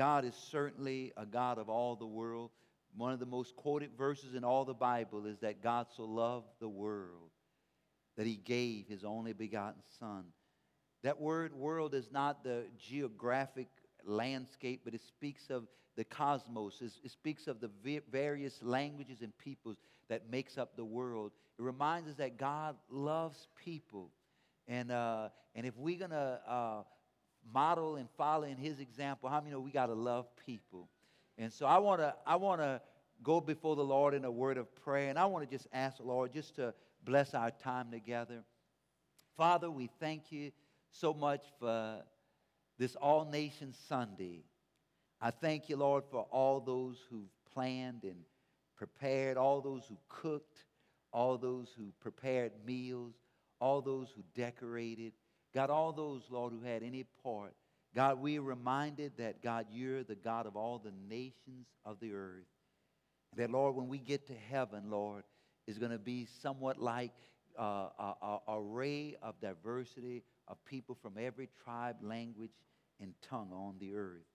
God is certainly a God of all the world. One of the most quoted verses in all the Bible is that God so loved the world that he gave his only begotten Son. That word world is not the geographic landscape, but it speaks of the cosmos. It speaks of the various languages and peoples that makes up the world. It reminds us that God loves people. And, uh, and if we're going to uh, model and follow in his example, how many know we got to love people? And so I want to I want to go before the Lord in a word of prayer, and I want to just ask the Lord just to bless our time together. Father, we thank you so much for this All Nations Sunday. I thank you, Lord, for all those who've planned and prepared, all those who cooked, all those who prepared meals, all those who decorated. God, all those, Lord, who had any part. God, we are reminded that, God, you're the God of all the nations of the earth. That, Lord, when we get to heaven, Lord, is going to be somewhat like uh, a, array of diversity of people from every tribe, language, and tongue on the earth.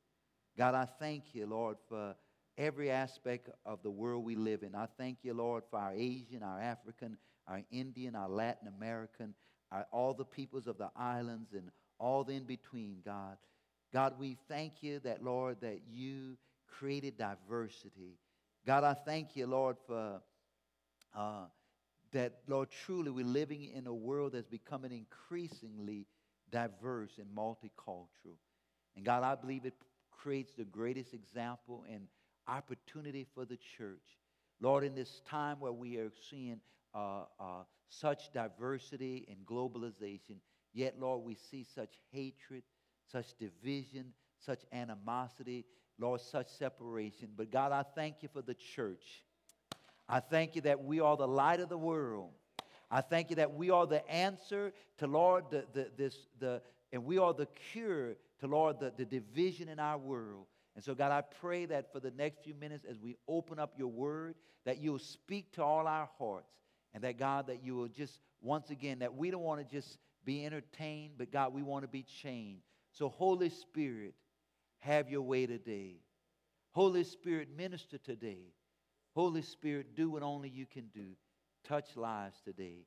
God, I thank you, Lord, for every aspect of the world we live in. I thank you, Lord, for our Asian, our African, our Indian, our Latin American, all the peoples of the islands, and all the in between, God. God, we thank you that, Lord, that you created diversity. God, I thank you, Lord, for uh, that, Lord, truly we're living in a world that's becoming increasingly diverse and multicultural. And God, I believe it creates the greatest example and opportunity for the church. Lord, in this time where we are seeing uh, uh, such diversity and globalization, yet, Lord, we see such hatred, such division, such animosity, Lord, such separation. But God, I thank you for the church. I thank you that we are the light of the world. I thank you that we are the answer to, Lord, the, the, this, the, and we are the cure to, Lord, the, the division in our world. And so, God, I pray that for the next few minutes as we open up your word, that you'll speak to all our hearts. And that, God, that you will just, once again, that we don't want to just be entertained, but God, we want to be changed. So, Holy Spirit, have your way today. Holy Spirit, minister today. Holy Spirit, do what only you can do. Touch lives today.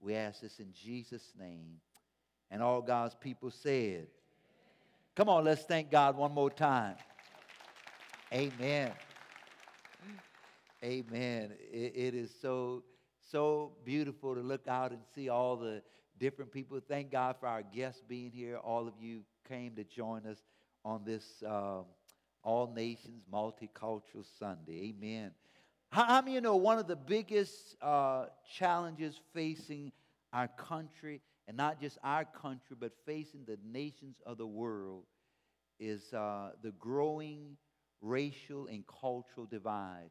We ask this in Jesus' name. And all God's people said, Come on, let's thank God one more time. Amen. Amen. it, it is so, so beautiful to look out and see all the different people. Thank God for our guests being here. All of you came to join us on this um, All Nations Multicultural Sunday. Amen. How, many you know one of the biggest uh, challenges facing our country, and not just our country, but facing the nations of the world, is uh, the growing racial and cultural divide.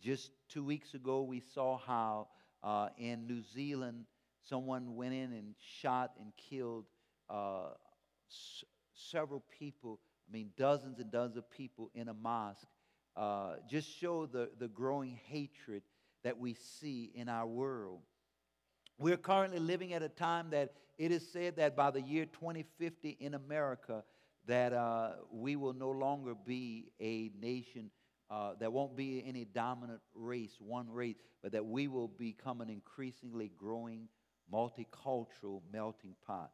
Just two weeks ago, we saw how uh, in New Zealand, someone went in and shot and killed uh, s- several people, I mean, dozens and dozens of people in a mosque. Uh, just show the, the growing hatred that we see in our world. We're currently living at a time that it is said that by the year 2050 in America, that uh, we will no longer be a nation, uh, there won't be any dominant race, one race, but that we will become an increasingly growing multicultural melting pot.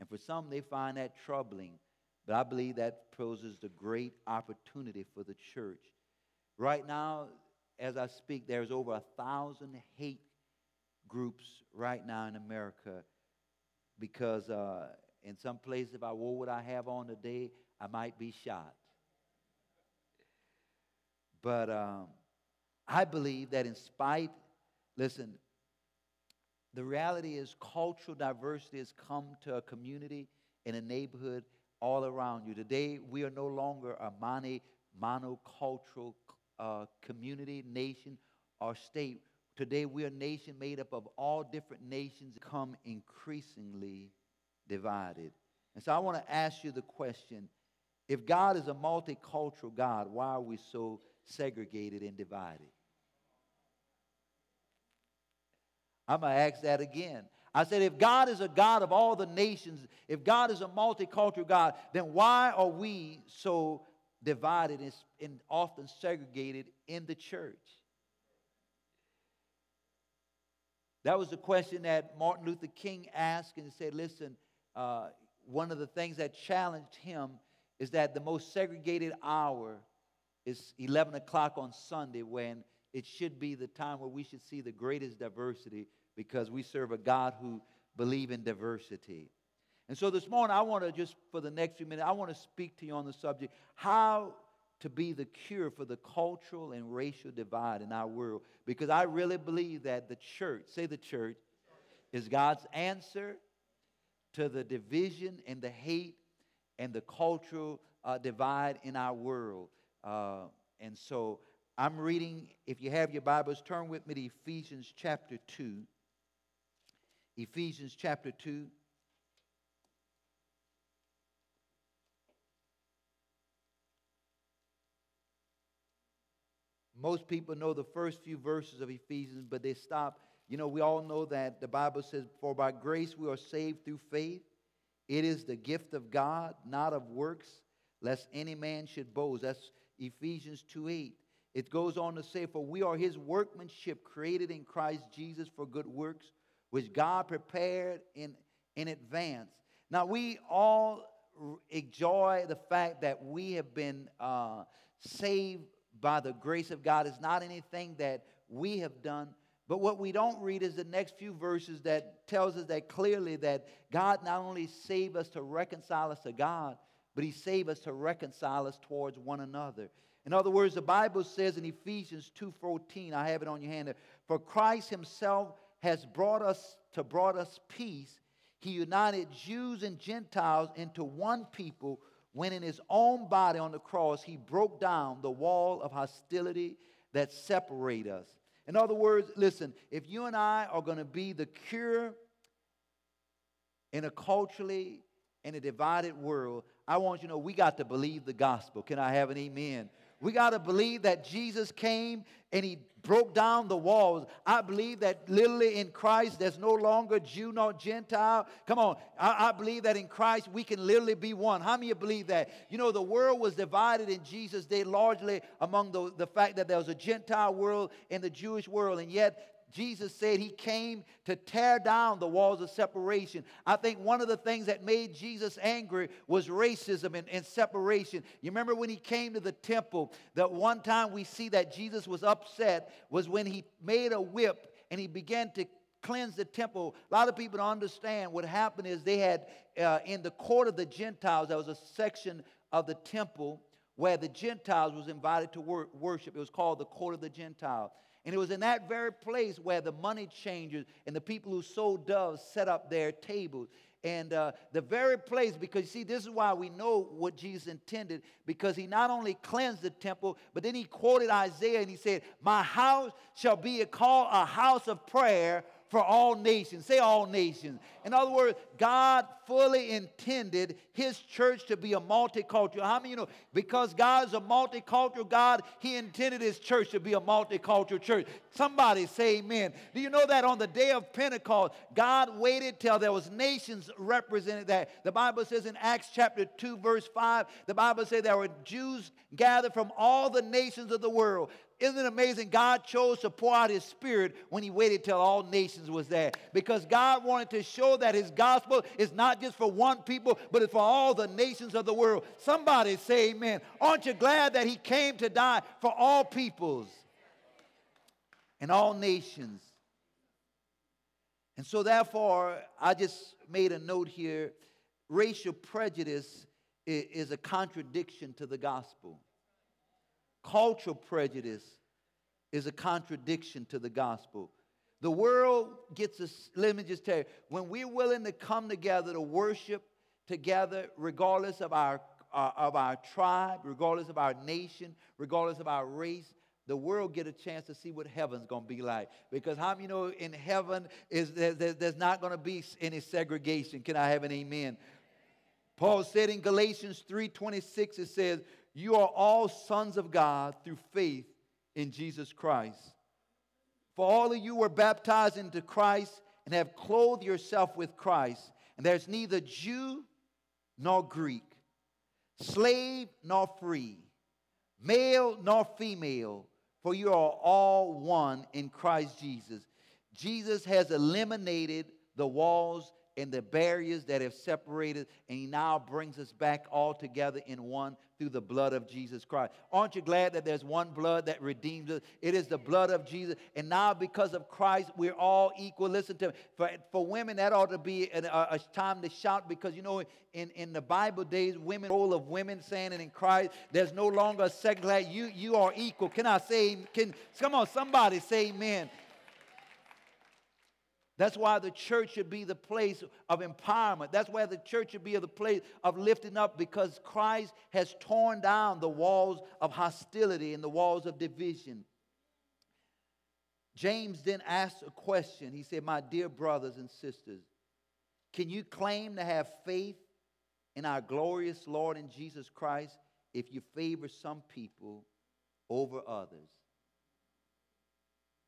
And for some, they find that troubling, but I believe that poses the great opportunity for the church. Right now, as I speak, there's over a thousand hate groups right now in America because uh, in some places, if I wore what I have on today, I might be shot. But um, I believe that in spite, listen, the reality is cultural diversity has come to a community and a neighborhood all around you. Today, we are no longer a mono, monocultural uh, community, nation, or state. Today, we are a nation made up of all different nations, come increasingly divided. And so I want to ask you the question if God is a multicultural God, why are we so segregated and divided? I'm going to ask that again. I said, if God is a God of all the nations, if God is a multicultural God, then why are we so divided and often segregated in the church. That was the question that Martin Luther King asked and said, listen, uh, one of the things that challenged him is that the most segregated hour is 11 o'clock on Sunday when it should be the time where we should see the greatest diversity because we serve a God who believes in diversity. And so this morning, I want to just, for the next few minutes, I want to speak to you on the subject how to be the cure for the cultural and racial divide in our world. Because I really believe that the church, say the church, is God's answer to the division and the hate and the cultural uh, divide in our world. Uh, and so I'm reading, if you have your Bibles, turn with me to Ephesians chapter 2. Ephesians chapter 2. Most people know the first few verses of Ephesians, but they stop. You know, we all know that the Bible says, For by grace we are saved through faith. It is the gift of God, not of works, lest any man should boast. That's Ephesians 2 8. It goes on to say, For we are his workmanship created in Christ Jesus for good works, which God prepared in, in advance. Now, we all enjoy the fact that we have been uh, saved by the grace of God. It's not anything that we have done. But what we don't read is the next few verses that tells us that clearly that God not only saved us to reconcile us to God, but he saved us to reconcile us towards one another. In other words, the Bible says in Ephesians 2:14, I have it on your hand for Christ himself has brought us to brought us peace. He united Jews and Gentiles into one people when in his own body on the cross he broke down the wall of hostility that separate us. In other words, listen, if you and I are going to be the cure in a culturally in a divided world, I want you to know we got to believe the gospel. Can I have an amen? We got to believe that Jesus came and he broke down the walls. I believe that literally in Christ there's no longer Jew nor Gentile. Come on. I, I, believe that in Christ we can literally be one. How many of you believe that? You know, the world was divided in Jesus' day largely among the, the fact that there was a Gentile world and the Jewish world. And yet Jesus said he came to tear down the walls of separation. I think one of the things that made Jesus angry was racism and, and, separation. You remember when he came to the temple, that one time we see that Jesus was upset was when he made a whip and he began to cleanse the temple. A lot of people don't understand what happened is they had uh, in the court of the Gentiles, there was a section of the temple where the Gentiles was invited to wor- worship. It was called the court of the Gentiles. And it was in that very place where the money changers and the people who sold doves set up their tables. And uh, the very place, because you see, this is why we know what Jesus intended, because he not only cleansed the temple, but then he quoted Isaiah and he said, My house shall be a call a house of prayer for all nations. Say all nations. In other words, God fully intended his church to be a multicultural. How many you know? Because God is a multicultural God, he intended his church to be a multicultural church. Somebody say amen. Do you know that on the day of Pentecost, God waited till there was nations represented that. The Bible says in Acts chapter 2 verse 5, the Bible says there were Jews gathered from all the nations of the world. Isn't it amazing? God chose to pour out his spirit when he waited till all nations was there. Because God wanted to show that his gospel is not just for one people, but it's for all the nations of the world. Somebody say amen. Aren't you glad that he came to die for all peoples and all nations? And so, therefore, I just made a note here racial prejudice is a contradiction to the gospel. Cultural prejudice is a contradiction to the gospel. The world gets us, let me just tell you, when we're willing to come together to worship together, regardless of our, uh, of our tribe, regardless of our nation, regardless of our race, the world get a chance to see what heaven's going to be like. Because how many you know in heaven is there, there's not going to be any segregation? Can I have an amen? Paul said in Galatians 3:26, it says, you are all sons of God through faith in Jesus Christ. For all of you were baptized into Christ and have clothed yourself with Christ. And there's neither Jew nor Greek, slave nor free, male nor female, for you are all one in Christ Jesus. Jesus has eliminated the walls and the barriers that have separated, and He now brings us back all together in one through the blood of Jesus Christ. Aren't you glad that there's one blood that redeems us? It is the blood of Jesus. And now, because of Christ, we're all equal. Listen to me. For, for women, that ought to be a, a time to shout because, you know, in, in the Bible days, women, role of women saying, and in Christ, there's no longer a second class. You, you are equal. Can I say, can, come on, somebody say amen. That's why the church should be the place of empowerment. That's why the church should be the place of lifting up because Christ has torn down the walls of hostility and the walls of division. James then asked a question. He said, My dear brothers and sisters, can you claim to have faith in our glorious Lord and Jesus Christ if you favor some people over others?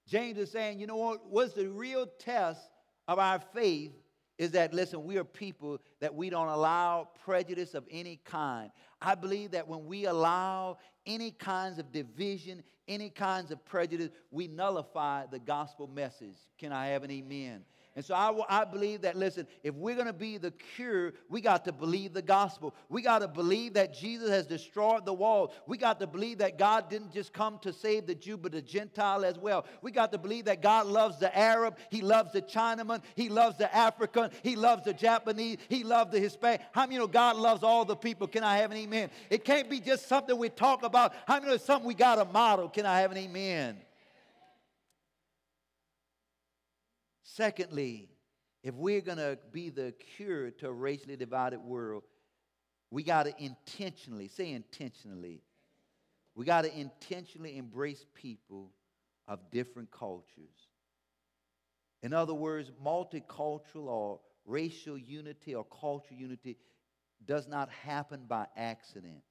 James is saying, you know what? What's the real test of our faith is that, listen, we are people that we don't allow prejudice of any kind. I believe that when we allow any kinds of division, any kinds of prejudice, we nullify the gospel message. Can I have an amen? And so I, I believe that, listen, if we're going to be the cure, we got to believe the gospel. We got to believe that Jesus has destroyed the wall. We got to believe that God didn't just come to save the Jew, but the Gentile as well. We got to believe that God loves the Arab, He loves the Chinaman, He loves the African, He loves the Japanese, He loves the Hispanic. How many you know God loves all the people? Can I have an amen? It can't be just something we talk about. How many know it's something we got to model? Can I have an amen? Secondly, if we're going to be the cure to a racially divided world, we got to intentionally, say intentionally, we got to intentionally embrace people of different cultures. In other words, multicultural or racial unity or cultural unity does not happen by accident.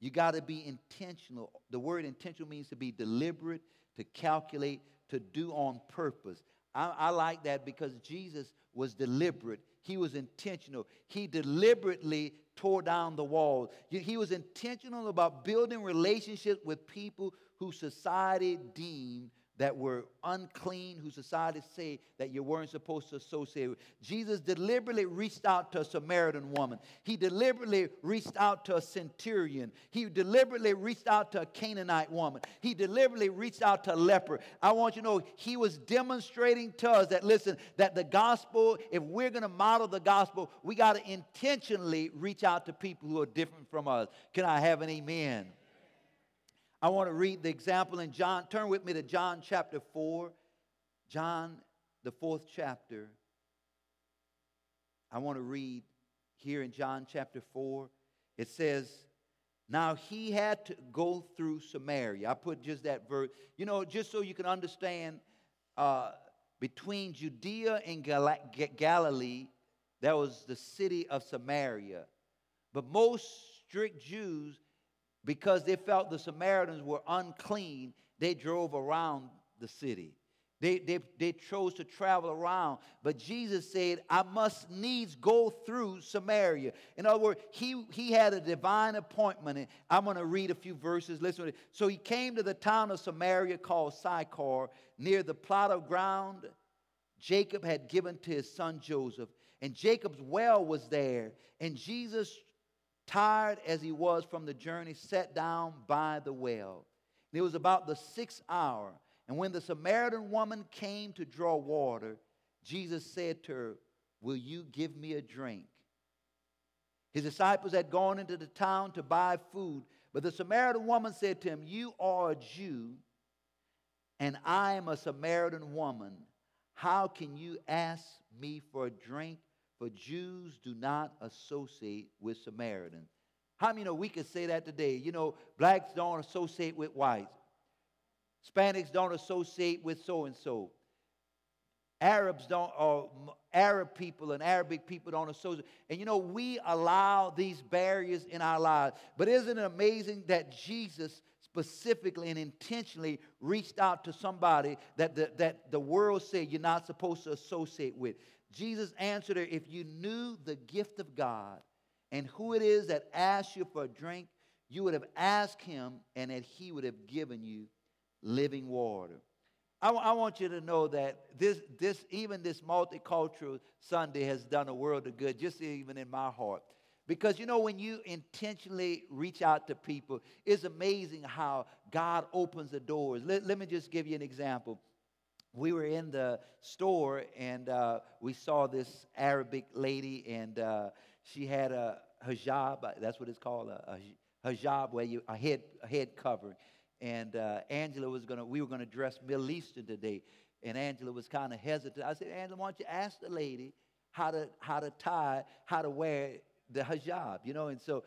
You got to be intentional. The word intentional means to be deliberate, to calculate, to do on purpose. I, I like that because Jesus was deliberate. He was intentional. He deliberately tore down the walls. He was intentional about building relationships with people who society deemed that were unclean, whose society say that you weren't supposed to associate with. Jesus deliberately reached out to a Samaritan woman. He deliberately reached out to a centurion. He deliberately reached out to a Canaanite woman. He deliberately reached out to a leper. I want you to know he was demonstrating to us that listen, that the gospel, if we're to model the gospel, we got to intentionally reach out to people who are different from us. Can I have an amen? I want to read the example in John. Turn with me to John chapter 4. John, the fourth chapter. I want to read here in John chapter 4. It says, Now he had to go through Samaria. I put just that verse, you know, just so you can understand uh, between Judea and Gal- Galilee, there was the city of Samaria. But most strict Jews because they felt the Samaritans were unclean, they drove around the city. They, they, they chose to travel around. But Jesus said, I must needs go through Samaria. In other words, he, he had a divine appointment. And I'm going to read a few verses. Listen. So he came to the town of Samaria called Sychar, near the plot of ground Jacob had given to his son Joseph. And Jacob's well was there. And Jesus tired as he was from the journey, sat down by the well. It was about the sixth hour. And when the Samaritan woman came to draw water, Jesus said to her, Will you give me a drink? His disciples had gone into the town to buy food, but the Samaritan woman said to him, You are a Jew, and I am a Samaritan woman. How can you ask me for a drink? For Jews do not associate with Samaritans. How many know we could say that today? You know, blacks don't associate with whites. Hispanics don't associate with so and so. Arabs don't, or Arab people and Arabic people don't associate. And you know, we allow these barriers in our lives. But isn't it amazing that Jesus specifically and intentionally reached out to somebody that the, that the world said you're not supposed to associate with? Jesus answered her, If you knew the gift of God and who it is that asks you for a drink, you would have asked him and that he would have given you living water. I, want you to know that this, this, even this multicultural Sunday has done a world of good, just even in my heart. Because you know, when you intentionally reach out to people, it's amazing how God opens the doors. Let, let me just give you an example. We were in the store and uh, we saw this Arabic lady, and uh, she had a hijab, that's what it's called, a, a hijab, where you, a head, a head covering and uh, Angela was gonna, we were gonna dress Middle Eastern today, and Angela was kind of hesitant. I said, Angela, why don't you ask the lady how to how to tie, how to wear the hijab, you know? And so,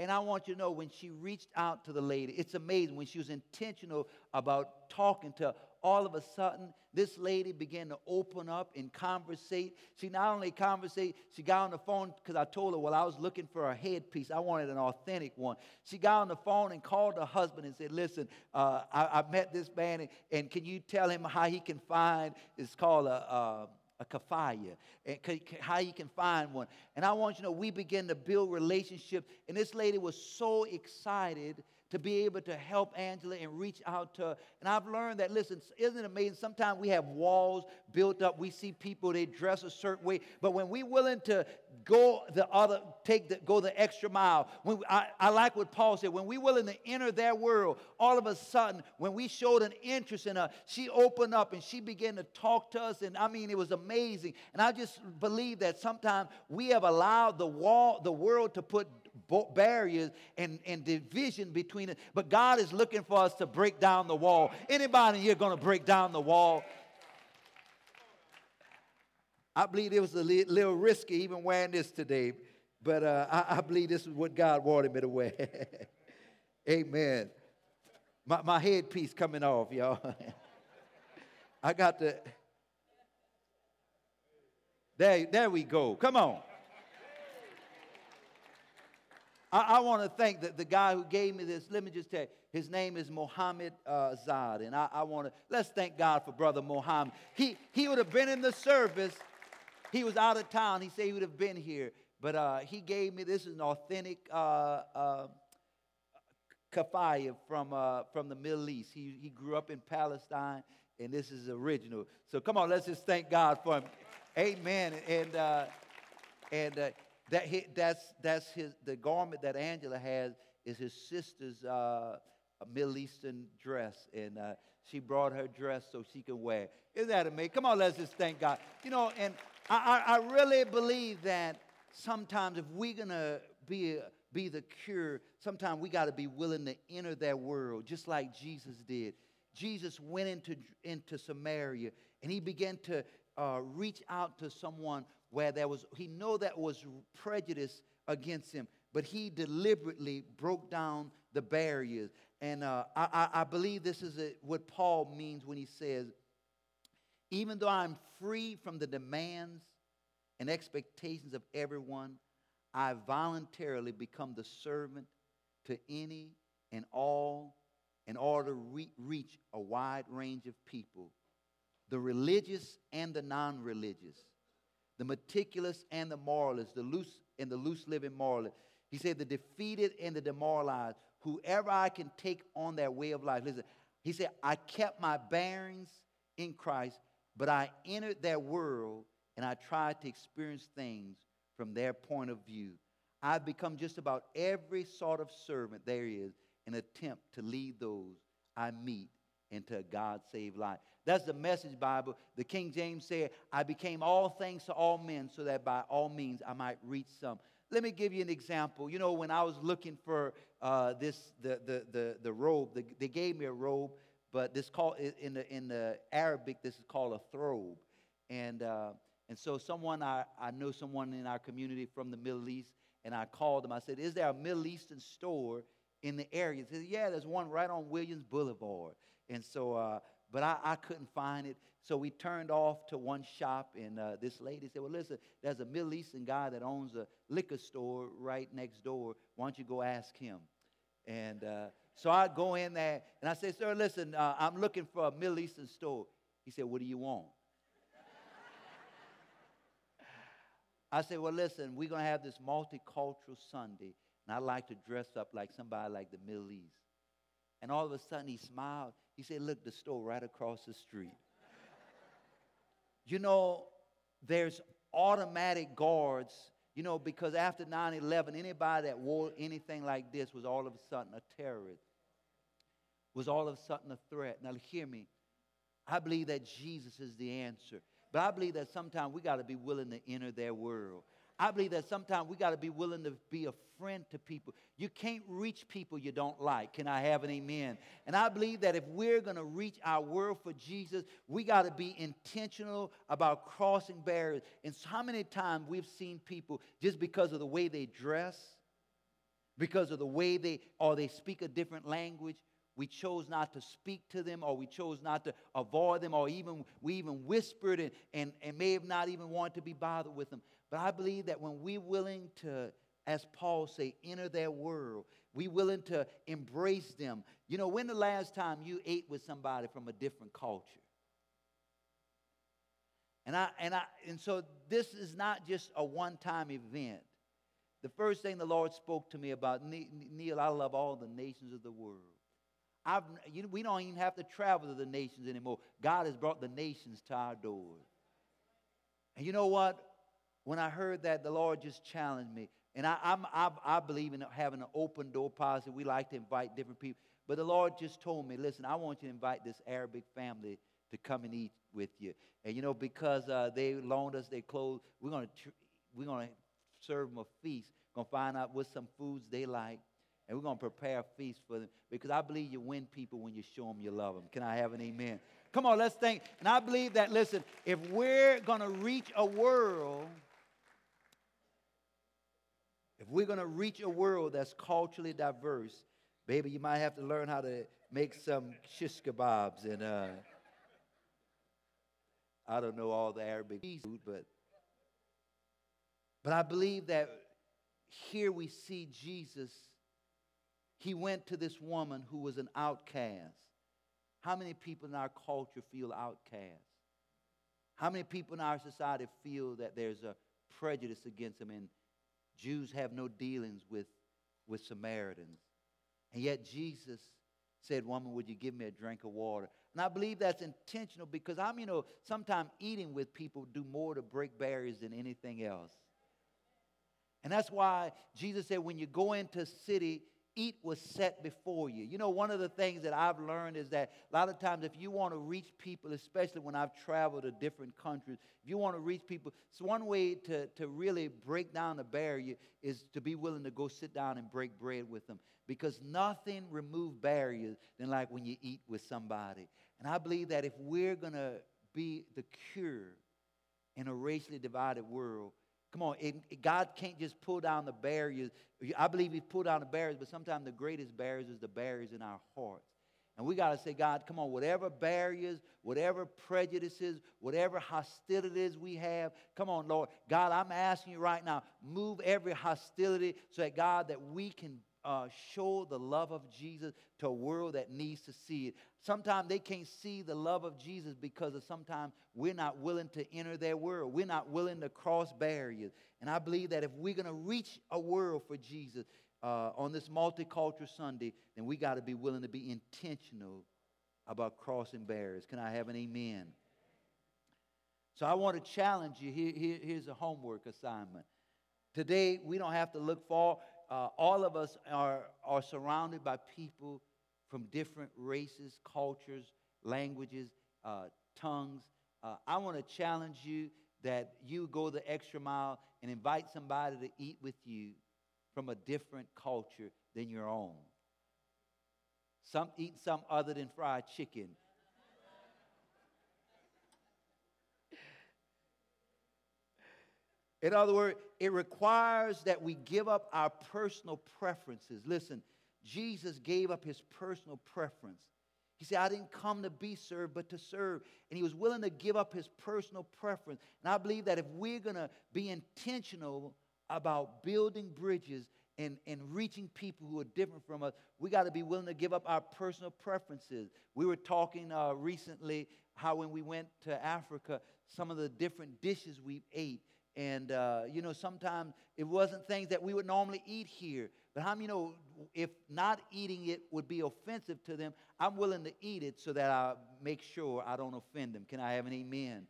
and I want you to know when she reached out to the lady, it's amazing when she was intentional about talking to all of a sudden, this lady began to open up and conversate. She not only conversate, she got on the phone because I told her, well, I was looking for a headpiece. I wanted an authentic one. She got on the phone and called her husband and said, listen, uh, I, I, met this man, and, and, can you tell him how he can find, it's called a, a a kafaya, and how you can find one. And I want you to know, we begin to build relationships. And this lady was so excited to be able to help Angela and reach out to her. And I've learned that, listen, isn't it amazing? Sometimes we have walls built up. We see people, they dress a certain way. But when we're willing to go the other, take the, go the extra mile, when I, I like what Paul said, when we're willing to enter their world, all of a sudden, when we showed an interest in her, she opened up and she began to talk to us. And I mean, it was amazing. And I just believe that sometimes we have allowed the wall, the world to put barriers and, and division between it. But God is looking for us to break down the wall. Anybody here going to break down the wall? I believe it was a little risky even wearing this today, but uh, I, I, believe this is what God wanted me to wear. Amen. My, my headpiece coming off, y'all. I got the. There, there we go. Come on. I, I want to thank the, the guy who gave me this. Let me just tell you, his name is Mohammed uh, Zad. And I, I want to, let's thank God for Brother Mohammed. He, he would have been in the service. He was out of town. He said he would have been here. But uh, he gave me, this is an authentic uh, uh, kafaya from, uh, from the Middle East. He, he grew up in Palestine, and this is original. So come on, let's just thank God for him. Amen. And, uh, and that he, that's, that's his, the garment that Angela has is his sister's uh, Middle Eastern dress. And uh, she brought her dress so she can wear. Isn't that amazing? Come on, let's just thank God. You know, and I, I, I really believe that sometimes if we're to be, be the cure, sometimes we got to be willing to enter that world just like Jesus did. Jesus went into, into Samaria and he began to uh, reach out to someone where there was, he know that was prejudice against him, but he deliberately broke down the barriers. And uh, I, I, believe this is a, what Paul means when he says, even though I'm free from the demands and expectations of everyone, I voluntarily become the servant to any and all in order to re- reach a wide range of people, the religious and the non religious the meticulous and the moralist, the loose and the loose living moralist. He said, the defeated and the demoralized, whoever I can take on their way of life. Listen, he said, I kept my bearings in Christ, but I entered their world and I tried to experience things from their point of view. I've become just about every sort of servant there is in attempt to lead those I meet into a God saved life. That's the message Bible. The King James said, I became all things to all men so that by all means I might reach some. Let me give you an example. You know, when I was looking for uh, this, the, the, the, the robe, the, they gave me a robe, but this called, in the, in the Arabic, this is called a throbe. And, uh, and so someone, I, I know someone in our community from the Middle East, and I called them. I said, is there a Middle Eastern store in the area? He said, yeah, there's one right on Williams Boulevard. And so uh, but I, I couldn't find it. So we turned off to one shop, and uh, this lady said, Well, listen, there's a Middle Eastern guy that owns a liquor store right next door. Why don't you go ask him? And uh, so I go in there, and I say, Sir, listen, uh, I'm looking for a Middle Eastern store. He said, What do you want? I said, Well, listen, we're going to have this multicultural Sunday. and I like to dress up like somebody like the Middle East. And all of a sudden he smiled. He said, Look, the store right across the street. you know, there's automatic guards, you know, because after 9 11, anybody that wore anything like this was all of a sudden a terrorist, was all of a sudden a threat. Now, hear me. I believe that Jesus is the answer. But I believe that sometimes we got to be willing to enter their world. I believe that sometimes we got to be willing to be a friend to people. You can't reach people you don't like. Can I have an amen? And I believe that if we're going to reach our world for Jesus, we got to be intentional about crossing barriers. And so how many times we've seen people just because of the way they dress, because of the way they or they speak a different language, we chose not to speak to them or we chose not to avoid them or even we even whispered and, and, and may have not even wanted to be bothered with them but I believe that when we're willing to, as Paul say, enter their world, we willing to embrace them. You know, when the last time you ate with somebody from a different culture? And I and I and so this is not just a one-time event. The first thing the Lord spoke to me about, Neil, I love all the nations of the world. I've, you know, we don't even have to travel to the nations anymore. God has brought the nations to our doors. And you know what? when I heard that, the Lord just challenged me. And I, I'm, I, I believe in having an open door policy. We like to invite different people. But the Lord just told me, listen, I want you to invite this Arabic family to come and eat with you. And you know, because uh, they loaned us their clothes, we're going to we're going to serve them a feast. Going to find out what some foods they like, and we're going to prepare a feast for them. Because I believe you win people when you show them you love them. Can I have an amen? Come on, let's think. And I believe that. Listen, if we're going to reach a world if we're going to reach a world that's culturally diverse, baby, you might have to learn how to make some shish kebabs and uh, I don't know all the Arabic food, but but I believe that here we see Jesus. He went to this woman who was an outcast. How many people in our culture feel outcast? How many people in our society feel that there's a prejudice against them and Jews have no dealings with, with Samaritans. And yet Jesus said, Woman, would you give me a drink of water? And I believe that's intentional because I'm, you know, sometimes eating with people do more to break barriers than anything else. And that's why Jesus said, when you go into a city, eat was set before you. You know, one of the things that I've learned is that a lot of times if you want to reach people, especially when I've traveled to different countries, if you want to reach people, it's one way to, to really break down the barrier is to be willing to go sit down and break bread with them. Because nothing removes barriers than like when you eat with somebody. And I believe that if we're going to be the cure in a racially divided world, Come on, it, God can't just pull down the barriers. I believe He's pulled down the barriers, but sometimes the greatest barriers is the barriers in our hearts. And we got to say, God, come on, whatever barriers, whatever prejudices, whatever hostilities we have, come on, Lord. God, I'm asking you right now, move every hostility so that, God, that we can uh, show the love of Jesus to a world that needs to see it. Sometimes they can't see the love of Jesus because of sometimes we're not willing to enter their world. We're not willing to cross barriers. And I believe that if we're going to reach a world for Jesus uh, on this multicultural Sunday, then we got to be willing to be intentional about crossing barriers. Can I have an amen? So I want to challenge you. Here, here, here's a homework assignment. Today, we don't have to look far uh, all of us are, are surrounded by people from different races, cultures, languages, uh, tongues. Uh, I want to challenge you that you go the extra mile and invite somebody to eat with you from a different culture than your own. Some eat some other than fried chicken. In other words, it requires that we give up our personal preferences. Listen, Jesus gave up his personal preference. He said, I didn't come to be served, but to serve. And he was willing to give up his personal preference. And I believe that if we're going to be intentional about building bridges and, and reaching people who are different from us, we got to be willing to give up our personal preferences. We were talking uh, recently how when we went to Africa, some of the different dishes we ate and uh, you know, sometimes it wasn't things that we would normally eat here. But how many know if not eating it would be offensive to them, I'm willing to eat it so that I make sure I don't offend them. Can I have an amen?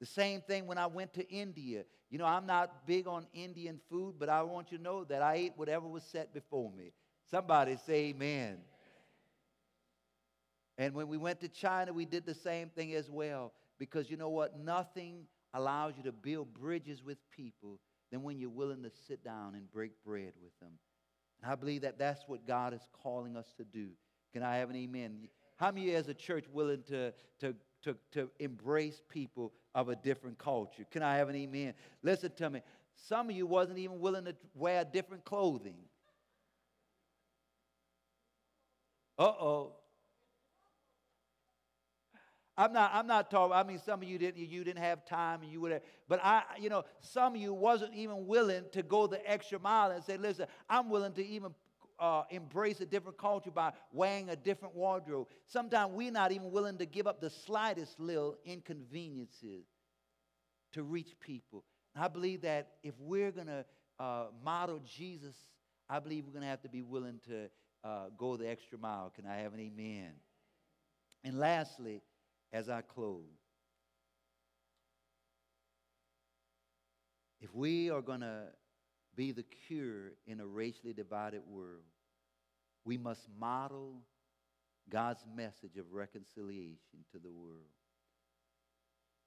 The same thing when I went to India. You know, I'm not big on Indian food, but I want you to know that I ate whatever was set before me. Somebody say amen. And when we went to China, we did the same thing as well. Because you know what? Nothing allows you to build bridges with people than when you're willing to sit down and break bread with them. And I believe that that's what God is calling us to do. Can I have an amen? How many of you as a church willing to, to, to, to embrace people of a different culture? Can I have an amen? Listen to me. Some of you wasn't even willing to wear different clothing. Uh-oh. I'm not, I'm not talking, I mean, some of you didn't, you didn't have time and you would have, but I, you know, some of you wasn't even willing to go the extra mile and say, listen, I'm willing to even uh, embrace a different culture by wearing a different wardrobe. Sometimes we're not even willing to give up the slightest little inconveniences to reach people. I believe that if we're going to uh, model Jesus, I believe we're going to have to be willing to uh, go the extra mile. Can I have an amen? And lastly, as I close. If we are going to be the cure in a racially divided world, we must model God's message of reconciliation to the world.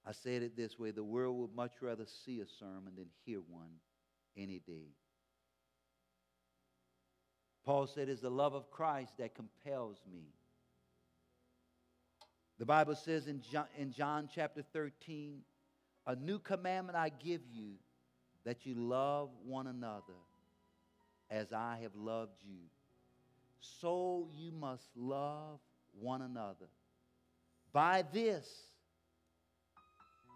I said it this way the world would much rather see a sermon than hear one any day. Paul said, It's the love of Christ that compels me the Bible says in John, in John chapter 13, a new commandment I give you that you love one another as I have loved you. So you must love one another. By this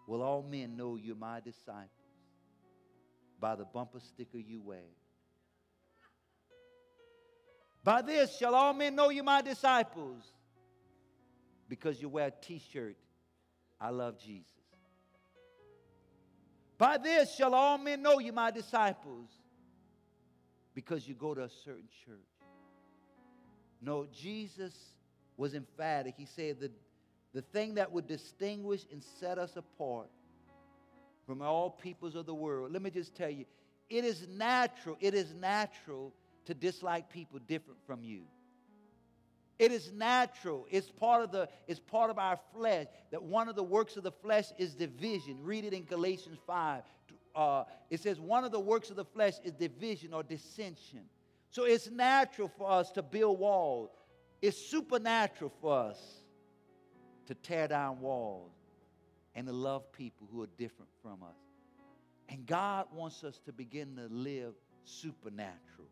will all men know you're my disciples, by the bumper sticker you wear. By this shall all men know you're my disciples because you wear a t shirt, I love Jesus. By this shall all men know you my disciples because you go to a certain church. No, Jesus was emphatic. He said that the thing that would distinguish and set us apart from all peoples of the world, let me just tell you, it is natural, it is natural to dislike people different from you. It is natural. It's part of the it's part of our flesh that one of the works of the flesh is division. Read it in Galatians 5. Uh, it says one of the works of the flesh is division or dissension. So it's natural for us to build walls. It's supernatural for us to tear down walls and to love people who are different from us. And God wants us to begin to live supernatural.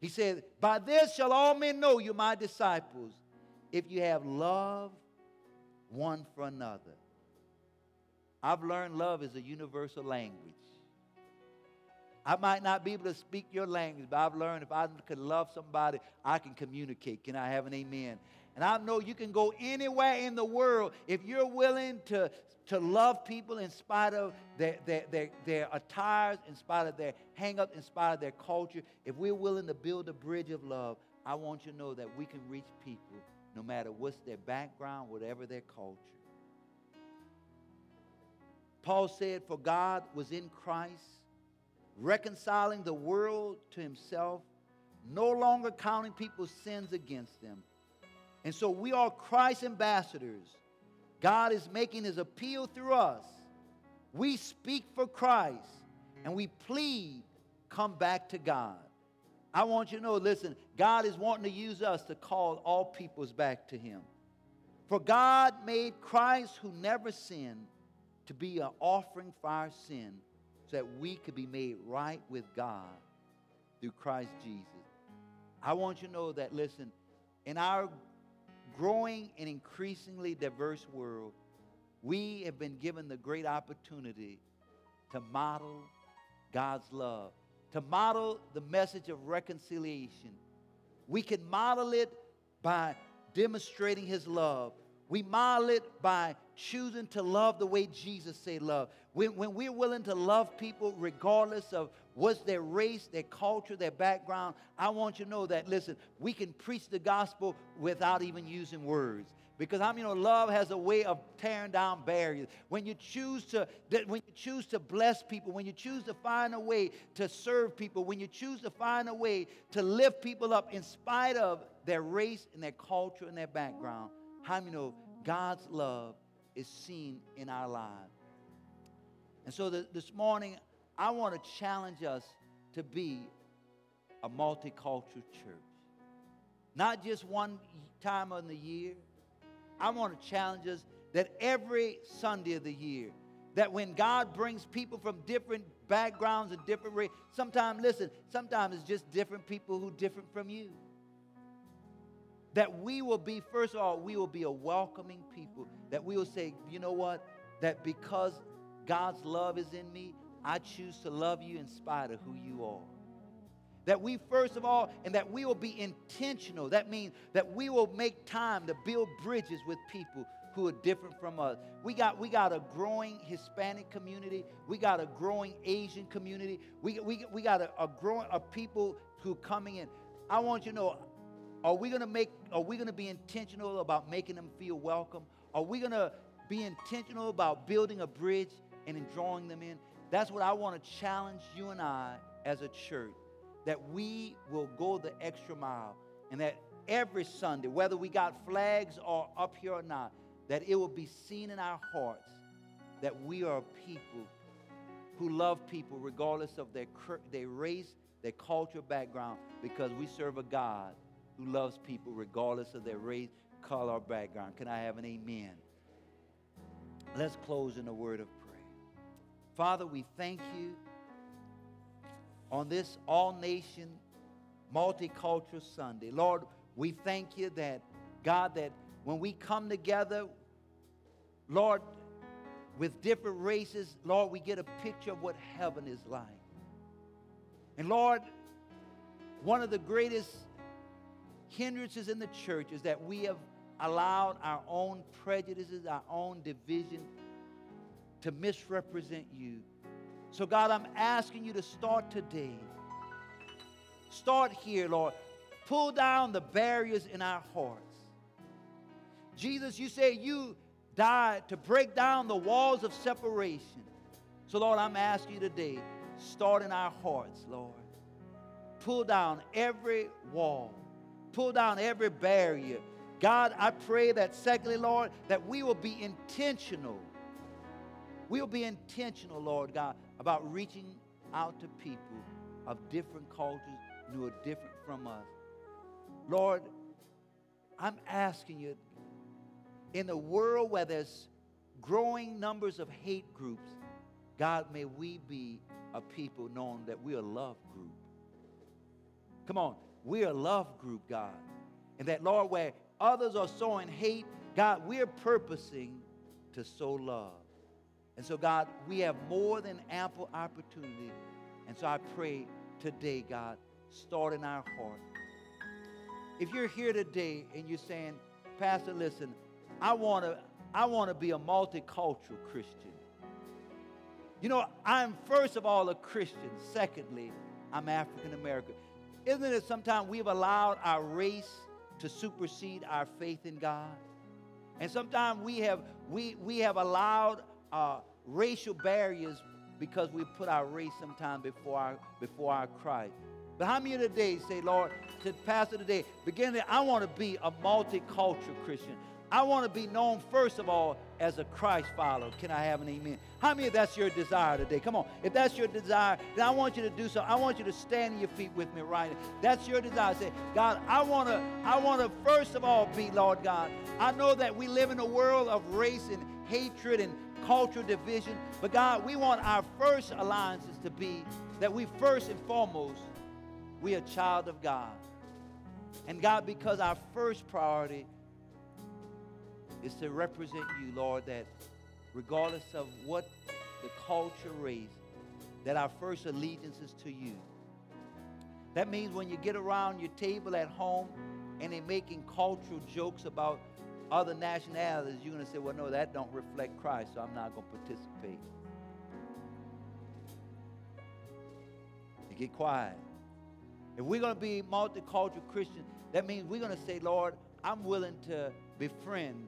He said, By this shall all men know you my disciples, if you have love one for another. I've learned love is a universal language. I might not be able to speak your language, but I've learned if I can love somebody, I can communicate. Can I have an amen? And I know you can go anywhere in the world if you're willing to to love people in spite of their, their, their, their attires, in spite of their hang up, in spite of their culture, if we're willing to build a bridge of love, I want you to know that we can reach people no matter what's their background, whatever their culture. Paul said, For God was in Christ, reconciling the world to himself, no longer counting people's sins against them. And so we are Christ's ambassadors God is making his appeal through us. We speak for Christ and we plead, come back to God. I want you to know listen, God is wanting to use us to call all peoples back to him. For God made Christ, who never sinned, to be an offering for our sin so that we could be made right with God through Christ Jesus. I want you to know that, listen, in our growing and increasingly diverse world, we have been given the great opportunity to model God's love, to model the message of reconciliation. We can model it by demonstrating His love. We model it by choosing to love the way Jesus said love. When, when we're willing to love people regardless of what's their race, their culture, their background, I want you to know that, listen, we can preach the gospel without even using words. Because I mean, you know, love has a way of tearing down barriers. When you choose to, when you choose to bless people, when you choose to find a way to serve people, when you choose to find a way to lift people up in spite of their race and their culture and their background, how many you know God's love is seen in our lives? And so the, this morning, I want to challenge us to be a multicultural church. Not just one time in the year. I want to challenge us that every Sunday of the year, that when God brings people from different backgrounds and different races, sometimes, listen, sometimes it's just different people who different from you. That we will be, first of all, we will be a welcoming people. That we will say, you know what? That because God's love is in me, I choose to love you in spite of who you are. That we, first of all, and that we will be intentional. That means that we will make time to build bridges with people who are different from us. We got, we got a growing Hispanic community. We got a growing Asian community. We, we, we got a, a growing of people who are coming in. I want you to know, are we gonna make, are we gonna be intentional about making them feel welcome? Are we gonna be intentional about building a bridge and in drawing them in. That's what I want to challenge you and I as a church that we will go the extra mile and that every Sunday, whether we got flags or up here or not, that it will be seen in our hearts that we are people who love people regardless of their, their race, their culture, background, because we serve a God who loves people regardless of their race, color, or background. Can I have an amen? Let's close in a word of. Father, we thank you on this all nation multicultural Sunday. Lord, we thank you that, God, that when we come together, Lord, with different races, Lord, we get a picture of what heaven is like. And Lord, one of the greatest hindrances in the church is that we have allowed our own prejudices, our own division to misrepresent you. So, God, I'm asking you to start today. Start here, Lord. Pull down the barriers in our hearts. Jesus, you say you died to break down the walls of separation. So, Lord, I'm asking you today, start in our hearts, Lord. Pull down every wall, pull down every barrier. God, I pray that, secondly, Lord, that we will be intentional We'll be intentional, Lord God, about reaching out to people of different cultures who are different from us. Lord, I'm asking you, in a world where there's growing numbers of hate groups, God, may we be a people knowing that we're a love group. Come on, we're a love group, God. And that, Lord, where others are sowing hate, God, we're purposing to sow love. And so, God, we have more than ample opportunity. And so I pray today, God, start in our heart. If you're here today and you're saying, Pastor, listen, I want to I want to be a multicultural Christian. You know, I'm first of all a Christian. Secondly, I'm African American. Isn't it sometimes we've allowed our race to supersede our faith in God? And sometimes we have we we have allowed uh, racial barriers because we put our race sometime before our, before our Christ. But how many of today say, Lord, to Pastor today, beginning, I want to be a multicultural Christian. I want to be known, first of all, as a Christ follower. Can I have an amen? How many of that's your desire today? Come on. If that's your desire, then I want you to do so. I want you to stand on your feet with me right now. That's your desire. Say, God, I want to, I want to first of all be, Lord God. I know that we live in a world of race and hatred and cultural division. But God, we want our first alliances to be that we first and foremost, we are child of God. And God, because our first priority is to represent you, Lord, that regardless of what the culture race, that our first allegiance is to you. That means when you get around your table at home and they're making cultural jokes about other nationalities, you're going to say, well, no, that don't reflect Christ, so I'm not going to participate. You get quiet. If we're going to be multicultural Christians, that means we're going to say, Lord, I'm willing to befriend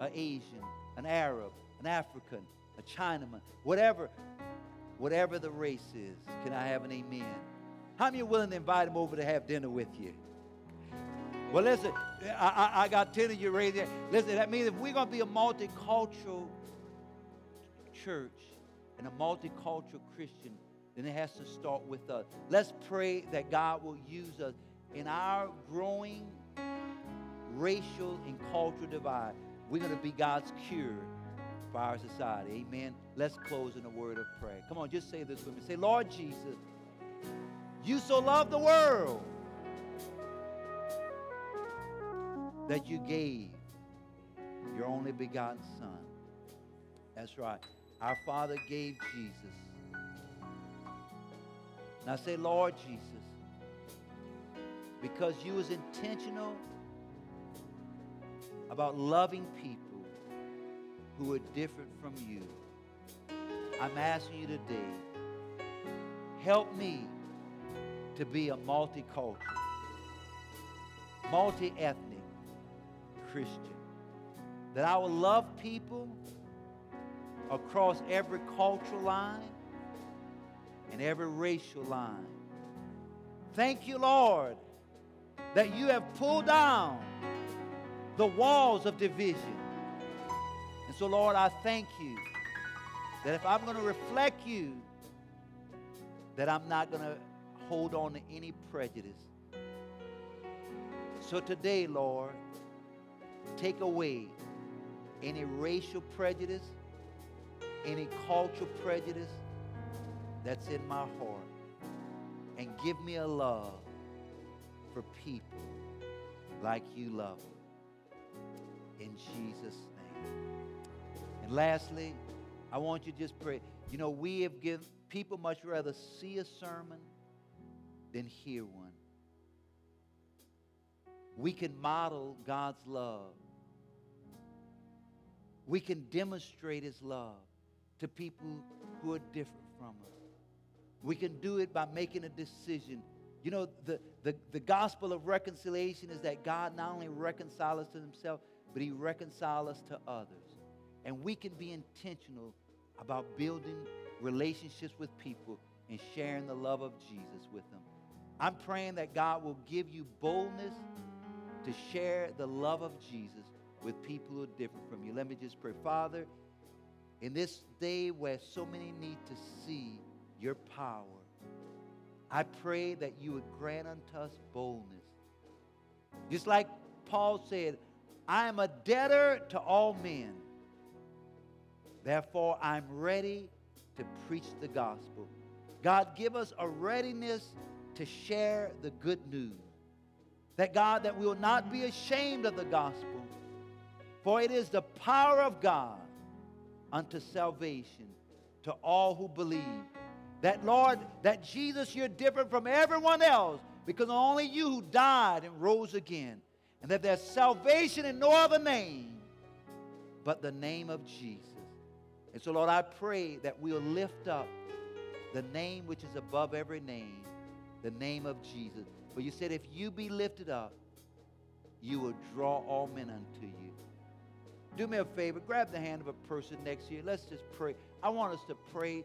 an Asian, an Arab, an African, a Chinaman, whatever, whatever the race is. Can I have an amen? How many are willing to invite them over to have dinner with you? Well, listen, I, I, I got 10 of you raised there. Listen, that means if we're going to be a multicultural church and a multicultural Christian, then it has to start with us. Let's pray that God will use us in our growing racial and cultural divide. We're going to be God's cure for our society. Amen. Let's close in a word of prayer. Come on, just say this with me. Say, Lord Jesus, you so love the world that you gave your only begotten Son. That's right. Our Father gave Jesus. Now say, Lord Jesus, because you was intentional about loving people who are different from you. I'm asking you today, help me to be a multicultural, multi ethnic Christian. That I will love people across every cultural line and every racial line. Thank you, Lord, that you have pulled down the walls of division. And so, Lord, I thank you that if I'm going to reflect you, that I'm not going to hold on to any prejudice. So today, Lord, take away any racial prejudice, any cultural prejudice that's in my heart, and give me a love for people like you love them. In Jesus' name. And lastly, I want you to just pray. You know, we have given people much rather see a sermon than hear one. We can model God's love. We can demonstrate His love to people who are different from us. We can do it by making a decision. You know, the, the, the gospel of reconciliation is that God not only reconciles us to Himself, but He reconciles us to others. And we can be intentional about building relationships with people and sharing the love of Jesus with them. I'm praying that God will give you boldness to share the love of Jesus with people who are different from you. Let me just pray. Father, in this day where so many need to see your power, I pray that you would grant unto us boldness. Just like Paul said, I am a debtor to all men. Therefore, I'm ready to preach the gospel. God, give us a readiness to share the good news. That God, that we will not be ashamed of the gospel, for it is the power of God unto salvation to all who believe. That, Lord, that Jesus, you're different from everyone else because only you who died and rose again. And that there's salvation in no other name but the name of Jesus. And so, Lord, I pray that we'll lift up the name which is above every name, the name of Jesus. For you said, if you be lifted up, you will draw all men unto you. Do me a favor, grab the hand of a person next to you. Let's just pray. I want us to pray